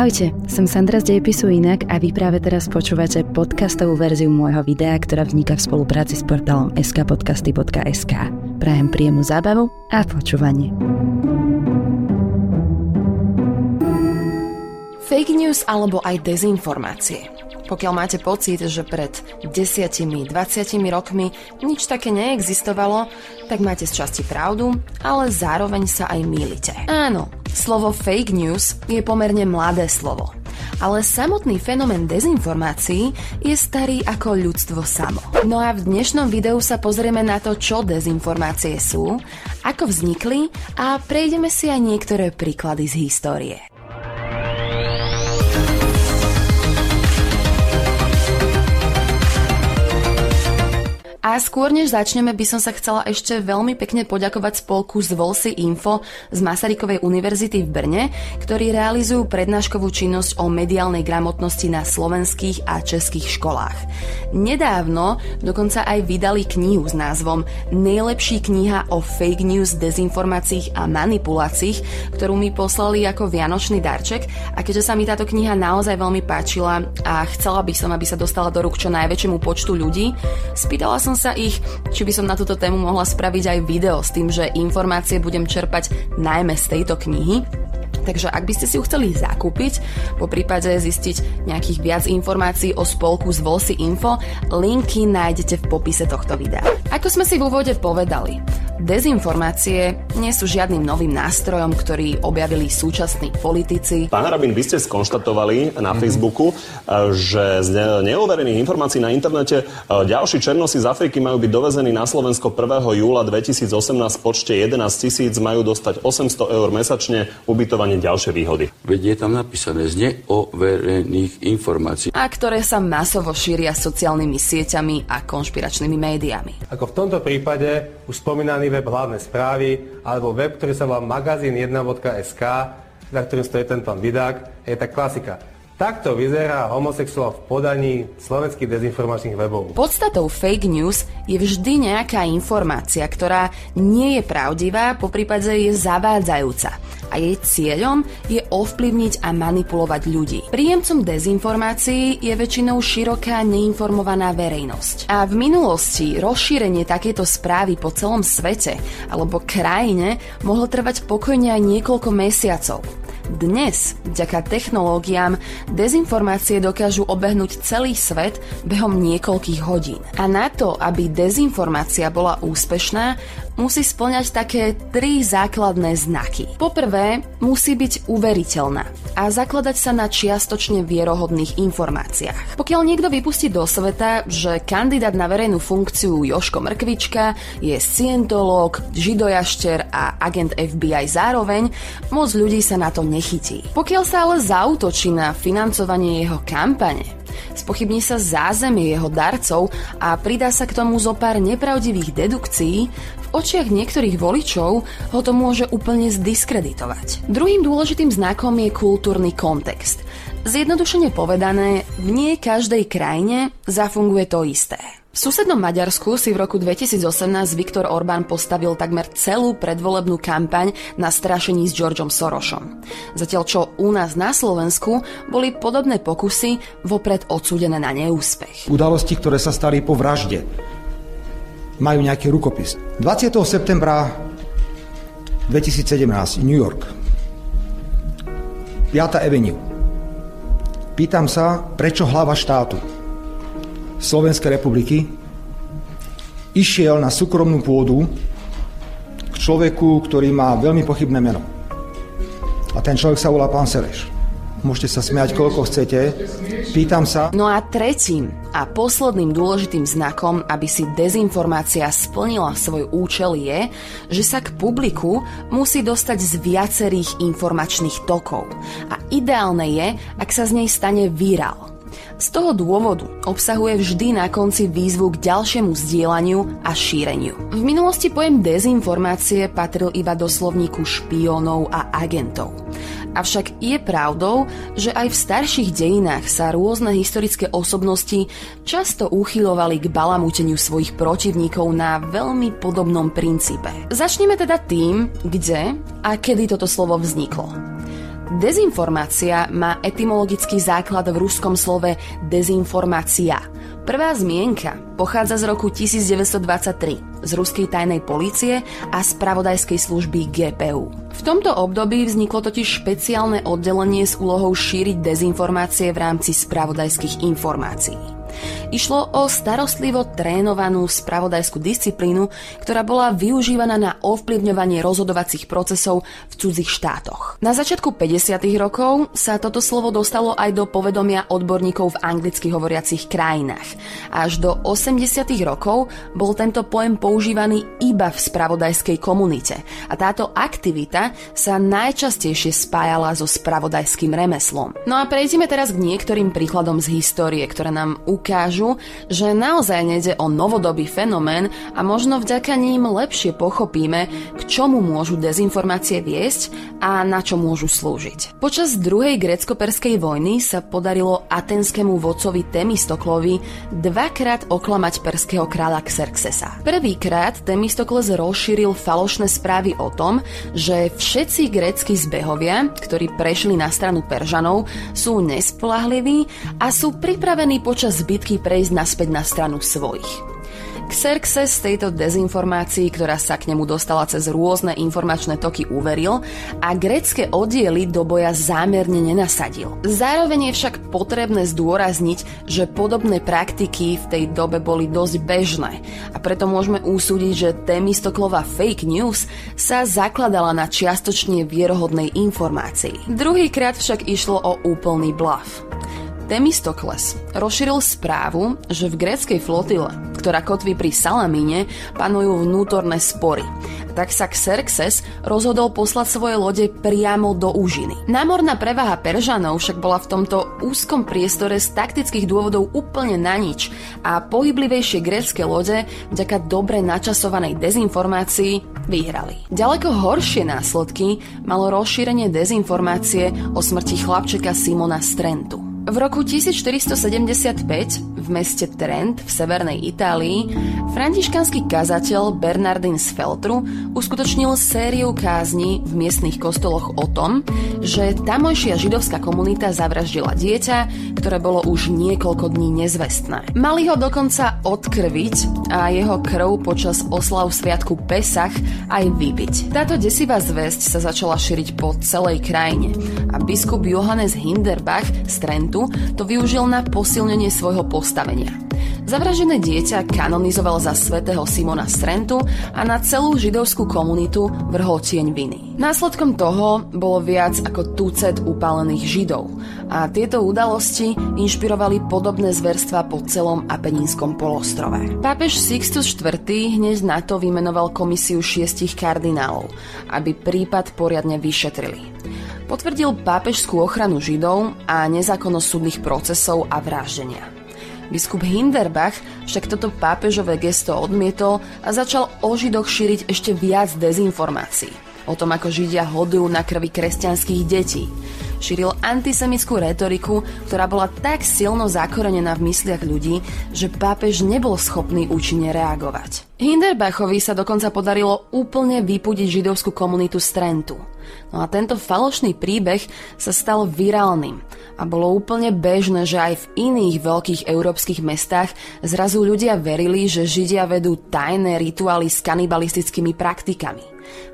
Ahojte, som Sandra z Dejepisu Inak a vy práve teraz počúvate podcastovú verziu môjho videa, ktorá vzniká v spolupráci s portálom skpodcasty.sk. Prajem príjemnú zábavu a počúvanie. Fake news alebo aj dezinformácie. Pokiaľ máte pocit, že pred 10-20 rokmi nič také neexistovalo, tak máte z časti pravdu, ale zároveň sa aj mýlite. Áno, Slovo fake news je pomerne mladé slovo. Ale samotný fenomén dezinformácií je starý ako ľudstvo samo. No a v dnešnom videu sa pozrieme na to, čo dezinformácie sú, ako vznikli a prejdeme si aj niektoré príklady z histórie. A skôr než začneme, by som sa chcela ešte veľmi pekne poďakovať spolku z Volsi Info z Masarykovej univerzity v Brne, ktorí realizujú prednáškovú činnosť o mediálnej gramotnosti na slovenských a českých školách. Nedávno dokonca aj vydali knihu s názvom Nejlepší kniha o fake news, dezinformáciách a manipuláciách, ktorú mi poslali ako vianočný darček a keďže sa mi táto kniha naozaj veľmi páčila a chcela by som, aby sa dostala do rúk čo najväčšiemu počtu ľudí, spýtala som sa ich, či by som na túto tému mohla spraviť aj video s tým, že informácie budem čerpať najmä z tejto knihy. Takže ak by ste si ju chceli zakúpiť, po prípade zistiť nejakých viac informácií o spolku z Volsi Info, linky nájdete v popise tohto videa. Ako sme si v úvode povedali, Dezinformácie nie sú žiadnym novým nástrojom, ktorý objavili súčasní politici. Pán Rabin, vy ste skonštatovali na mm-hmm. Facebooku, eh, že z neoverených informácií na internete eh, ďalší černosi z Afriky majú byť dovezení na Slovensko 1. júla 2018 v počte 11 tisíc, majú dostať 800 eur mesačne, ubytovanie ďalšie výhody. Veď je tam napísané z neoverených informácií. A ktoré sa masovo šíria sociálnymi sieťami a konšpiračnými médiami. Ako v tomto prípade už spomínaný web hlavné správy alebo web, ktorý sa volá magazín1.sk, na ktorým stojí tento vydák, je tá klasika. Takto vyzerá homosexuál v podaní slovenských dezinformačných webov. Podstatou fake news je vždy nejaká informácia, ktorá nie je pravdivá, po prípade je zavádzajúca a jej cieľom je ovplyvniť a manipulovať ľudí. Príjemcom dezinformácií je väčšinou široká neinformovaná verejnosť. A v minulosti rozšírenie takéto správy po celom svete alebo krajine mohlo trvať pokojne aj niekoľko mesiacov. Dnes, vďaka technológiám, dezinformácie dokážu obehnúť celý svet behom niekoľkých hodín. A na to, aby dezinformácia bola úspešná, musí splňať také tri základné znaky. Poprvé, musí byť uveriteľná a zakladať sa na čiastočne vierohodných informáciách. Pokiaľ niekto vypustí do sveta, že kandidát na verejnú funkciu Joško Mrkvička je scientológ, židojašter a agent FBI zároveň, moc ľudí sa na to nechytí. Pokiaľ sa ale zautočí na financovanie jeho kampane, spochybní sa zázemie jeho darcov a pridá sa k tomu zo pár nepravdivých dedukcií, očiach niektorých voličov ho to môže úplne zdiskreditovať. Druhým dôležitým znakom je kultúrny kontext. Zjednodušene povedané, v nie každej krajine zafunguje to isté. V susednom Maďarsku si v roku 2018 Viktor Orbán postavil takmer celú predvolebnú kampaň na strašení s Georgeom Sorošom. Zatiaľ čo u nás na Slovensku boli podobné pokusy vopred odsúdené na neúspech. Udalosti, ktoré sa stali po vražde, majú nejaký rukopis. 20. septembra 2017 New York 5. Avenue Pýtam sa, prečo hlava štátu Slovenskej republiky išiel na súkromnú pôdu k človeku, ktorý má veľmi pochybné meno. A ten človek sa volá pán Sereš. Môžete sa smiať, koľko chcete. Pýtam sa... No a tretím a posledným dôležitým znakom, aby si dezinformácia splnila svoj účel je, že sa k publiku musí dostať z viacerých informačných tokov. A ideálne je, ak sa z nej stane virál z toho dôvodu obsahuje vždy na konci výzvu k ďalšiemu zdieľaniu a šíreniu. V minulosti pojem dezinformácie patril iba do slovníku špiónov a agentov. Avšak je pravdou, že aj v starších dejinách sa rôzne historické osobnosti často uchylovali k balamúteniu svojich protivníkov na veľmi podobnom princípe. Začneme teda tým, kde a kedy toto slovo vzniklo. Dezinformácia má etymologický základ v ruskom slove dezinformácia. Prvá zmienka pochádza z roku 1923 z ruskej tajnej polície a spravodajskej služby GPU. V tomto období vzniklo totiž špeciálne oddelenie s úlohou šíriť dezinformácie v rámci spravodajských informácií. Išlo o starostlivo trénovanú spravodajskú disciplínu, ktorá bola využívaná na ovplyvňovanie rozhodovacích procesov v cudzích štátoch. Na začiatku 50. rokov sa toto slovo dostalo aj do povedomia odborníkov v anglicky hovoriacich krajinách. Až do 80. rokov bol tento pojem používaný iba v spravodajskej komunite a táto aktivita sa najčastejšie spájala so spravodajským remeslom. No a prejdeme teraz k niektorým príkladom z histórie, ktoré nám ukážu, ukážu, že naozaj nejde o novodobý fenomén a možno vďaka ním lepšie pochopíme, k čomu môžu dezinformácie viesť a na čo môžu slúžiť. Počas druhej grecko-perskej vojny sa podarilo atenskému vodcovi Temistoklovi dvakrát oklamať perského kráľa Xerxesa. Prvýkrát Temistokles rozšíril falošné správy o tom, že všetci grécky zbehovia, ktorí prešli na stranu Peržanov, sú nespolahliví a sú pripravení počas bitky prejsť naspäť na stranu svojich. Xerxes tejto dezinformácii, ktorá sa k nemu dostala cez rôzne informačné toky, uveril a grecké oddiely do boja zámerne nenasadil. Zároveň je však potrebné zdôrazniť, že podobné praktiky v tej dobe boli dosť bežné a preto môžeme usúdiť, že Temistoklová fake news sa zakladala na čiastočne vierohodnej informácii. Druhýkrát však išlo o úplný bluff. Temistokles rozšíril správu, že v gréckej flotile, ktorá kotví pri Salamíne, panujú vnútorné spory. Tak sa Xerxes rozhodol poslať svoje lode priamo do úžiny. Námorná prevaha Peržanov však bola v tomto úzkom priestore z taktických dôvodov úplne na nič a pohyblivejšie grécké lode vďaka dobre načasovanej dezinformácii vyhrali. Ďaleko horšie následky malo rozšírenie dezinformácie o smrti chlapčeka Simona Strentu. V roku 1475 v meste Trent v severnej Itálii františkanský kazateľ Bernardin z Feltru uskutočnil sériu kázni v miestnych kostoloch o tom, že tamojšia židovská komunita zavraždila dieťa, ktoré bolo už niekoľko dní nezvestné. Mali ho dokonca odkrviť a jeho krv počas oslav sviatku Pesach aj vybiť. Táto desivá zväzť sa začala šíriť po celej krajine a biskup Johannes Hinderbach z Trentu to využil na posilnenie svojho postavenia. Zavražené dieťa kanonizoval za svätého Simona Strentu a na celú židovskú komunitu vrhol tieň viny. Následkom toho bolo viac ako tucet upálených židov a tieto udalosti inšpirovali podobné zverstva po celom Apeninskom polostrove. Pápež Sixtus IV hneď na to vymenoval komisiu šiestich kardinálov, aby prípad poriadne vyšetrili. Potvrdil pápežskú ochranu židov a nezákonnosť súdnych procesov a vraždenia. Biskup Hinderbach však toto pápežové gesto odmietol a začal o židoch šíriť ešte viac dezinformácií. O tom, ako židia hodujú na krvi kresťanských detí. Šíril antisemickú retoriku, ktorá bola tak silno zakorenená v mysliach ľudí, že pápež nebol schopný účinne reagovať. Hinderbachovi sa dokonca podarilo úplne vypudiť židovskú komunitu z Trentu. No a tento falošný príbeh sa stal virálnym a bolo úplne bežné, že aj v iných veľkých európskych mestách zrazu ľudia verili, že Židia vedú tajné rituály s kanibalistickými praktikami.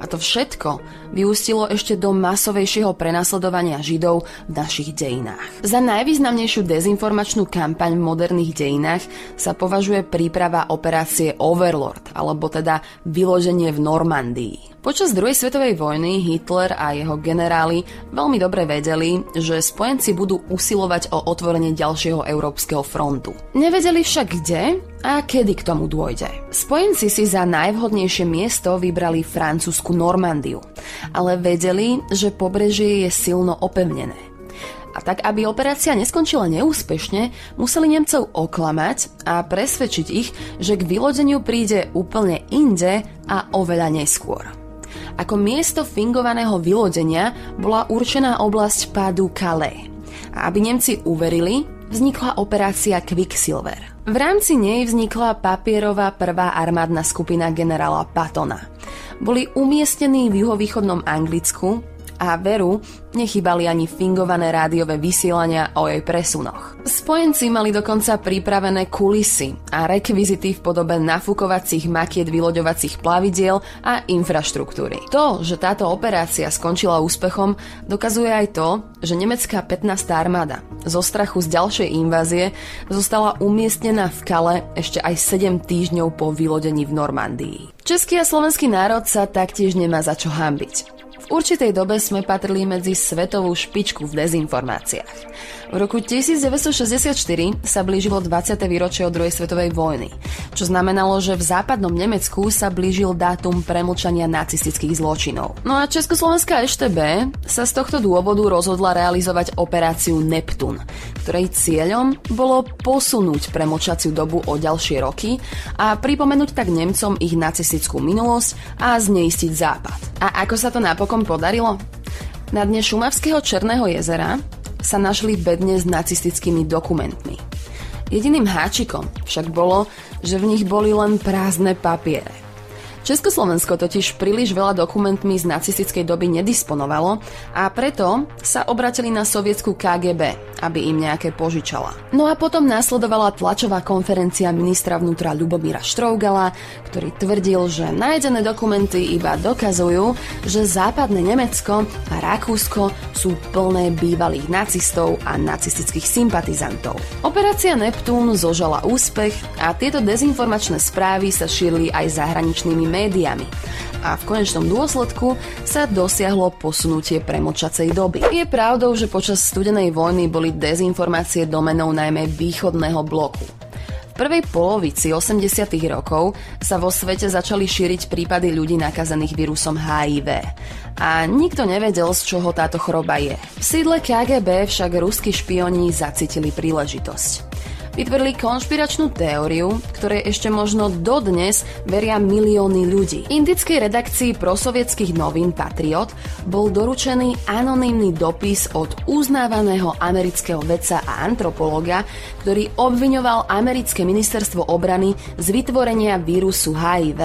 A to všetko vyústilo ešte do masovejšieho prenasledovania Židov v našich dejinách. Za najvýznamnejšiu dezinformačnú kampaň v moderných dejinách sa považuje príprava operácie Overlord, alebo teda vyloženie v Normandii. Počas druhej svetovej vojny Hitler a jeho generáli veľmi dobre vedeli, že spojenci budú usilovať o otvorenie ďalšieho európskeho frontu. Nevedeli však kde a kedy k tomu dôjde. Spojenci si za najvhodnejšie miesto vybrali francúzsku Normandiu, ale vedeli, že pobrežie je silno opevnené. A tak, aby operácia neskončila neúspešne, museli Nemcov oklamať a presvedčiť ich, že k vylodeniu príde úplne inde a oveľa neskôr. Ako miesto fingovaného vylodenia bola určená oblasť pádu Calais. A aby Nemci uverili, vznikla operácia Quicksilver. V rámci nej vznikla papierová prvá armádna skupina generála Patona. Boli umiestnení v juhovýchodnom Anglicku A veru, nechybali ani fingované rádiové vysielania o jej presunoch. Spojenci mali dokonca pripravené kulisy a rekvizity v podobe nafúkovacích makiet vyloďovacích plavidiel a infraštruktúry. To, že táto operácia skončila úspechom, dokazuje aj to, že nemecká 15. armáda zo strachu z ďalšej invázie zostala umiestnená v Kale ešte aj 7 týždňov po vylodení v Normandii. Český a slovenský národ sa taktiež nemá za čo hambiť. Určitej dobe sme patrili medzi svetovú špičku v dezinformáciách. V roku 1964 sa blížilo 20. výročie od druhej svetovej vojny, čo znamenalo, že v západnom Nemecku sa blížil dátum premlčania nacistických zločinov. No a Československá EŠTB sa z tohto dôvodu rozhodla realizovať operáciu Neptun, ktorej cieľom bolo posunúť premlčaciu dobu o ďalšie roky a pripomenúť tak Nemcom ich nacistickú minulosť a zneistiť Západ. A ako sa to napokon podarilo? Na dne Šumavského Černého jezera sa našli bedne s nacistickými dokumentmi. Jediným háčikom však bolo, že v nich boli len prázdne papiere. Československo totiž príliš veľa dokumentmi z nacistickej doby nedisponovalo a preto sa obratili na sovietskú KGB, aby im nejaké požičala. No a potom následovala tlačová konferencia ministra vnútra Ľubomíra Štrougala, ktorý tvrdil, že nájdené dokumenty iba dokazujú, že západné Nemecko a Rakúsko sú plné bývalých nacistov a nacistických sympatizantov. Operácia Neptún zožala úspech a tieto dezinformačné správy sa šírili aj zahraničnými médiami a v konečnom dôsledku sa dosiahlo posunutie premočacej doby. Je pravdou, že počas studenej vojny boli dezinformácie domenou najmä východného bloku. V prvej polovici 80. rokov sa vo svete začali šíriť prípady ľudí nakazených vírusom HIV. A nikto nevedel, z čoho táto choroba je. V sídle KGB však ruskí špioni zacítili príležitosť vytvorili konšpiračnú teóriu, ktorej ešte možno dodnes veria milióny ľudí. Indickej redakcii prosovietských novín Patriot bol doručený anonymný dopis od uznávaného amerického vedca a antropologa, ktorý obviňoval americké ministerstvo obrany z vytvorenia vírusu HIV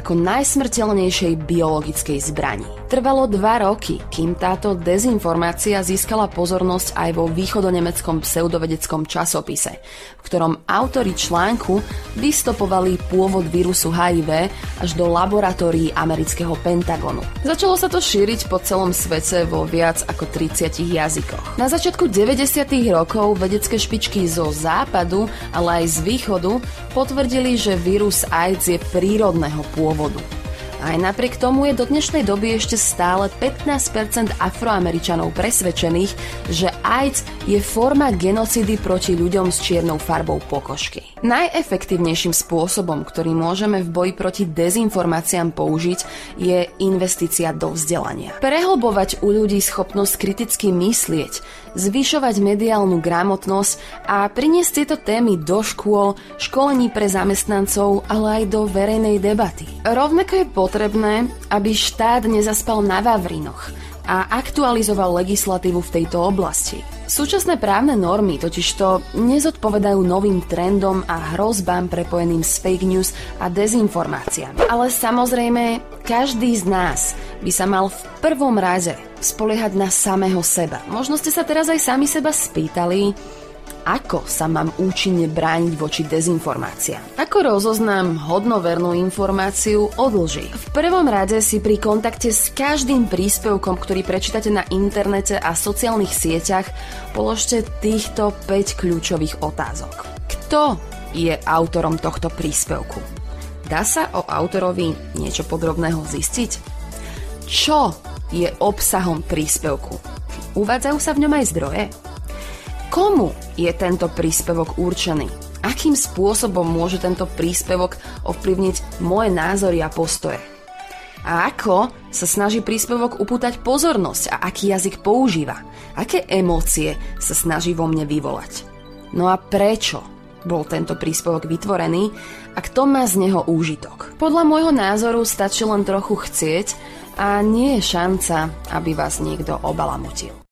ako najsmrteľnejšej biologickej zbrani. Trvalo dva roky, kým táto dezinformácia získala pozornosť aj vo východonemeckom pseudovedeckom časopise, v ktorom autori článku vystopovali pôvod vírusu HIV až do laboratórií amerického Pentagonu. Začalo sa to šíriť po celom svete vo viac ako 30 jazykoch. Na začiatku 90. rokov vedecké špičky zo západu, ale aj z východu potvrdili, že vírus AIDS je prírodného pôvodu. Aj napriek tomu je do dnešnej doby ešte stále 15% afroameričanov presvedčených, že AIDS je forma genocidy proti ľuďom s čiernou farbou pokožky. Najefektívnejším spôsobom, ktorý môžeme v boji proti dezinformáciám použiť, je investícia do vzdelania. Prehlbovať u ľudí schopnosť kriticky myslieť, zvyšovať mediálnu gramotnosť a priniesť tieto témy do škôl, školení pre zamestnancov, ale aj do verejnej debaty. Rovnako je potrebné, aby štát nezaspal na Vavrinoch a aktualizoval legislatívu v tejto oblasti. Súčasné právne normy totižto nezodpovedajú novým trendom a hrozbám prepojeným s fake news a dezinformáciami. Ale samozrejme, každý z nás by sa mal v prvom raze spoliehať na samého seba. Možno ste sa teraz aj sami seba spýtali, ako sa mám účinne brániť voči dezinformáciám. Ako rozoznám hodnovernú informáciu od lži? V prvom rade si pri kontakte s každým príspevkom, ktorý prečítate na internete a sociálnych sieťach, položte týchto 5 kľúčových otázok. Kto je autorom tohto príspevku? Dá sa o autorovi niečo podrobného zistiť? Čo je obsahom príspevku? Uvádzajú sa v ňom aj zdroje? Komu je tento príspevok určený? Akým spôsobom môže tento príspevok ovplyvniť moje názory a postoje? A ako sa snaží príspevok upútať pozornosť a aký jazyk používa? Aké emócie sa snaží vo mne vyvolať? No a prečo bol tento príspevok vytvorený a kto má z neho úžitok? Podľa môjho názoru stačí len trochu chcieť a nie je šanca, aby vás niekto obalamutil.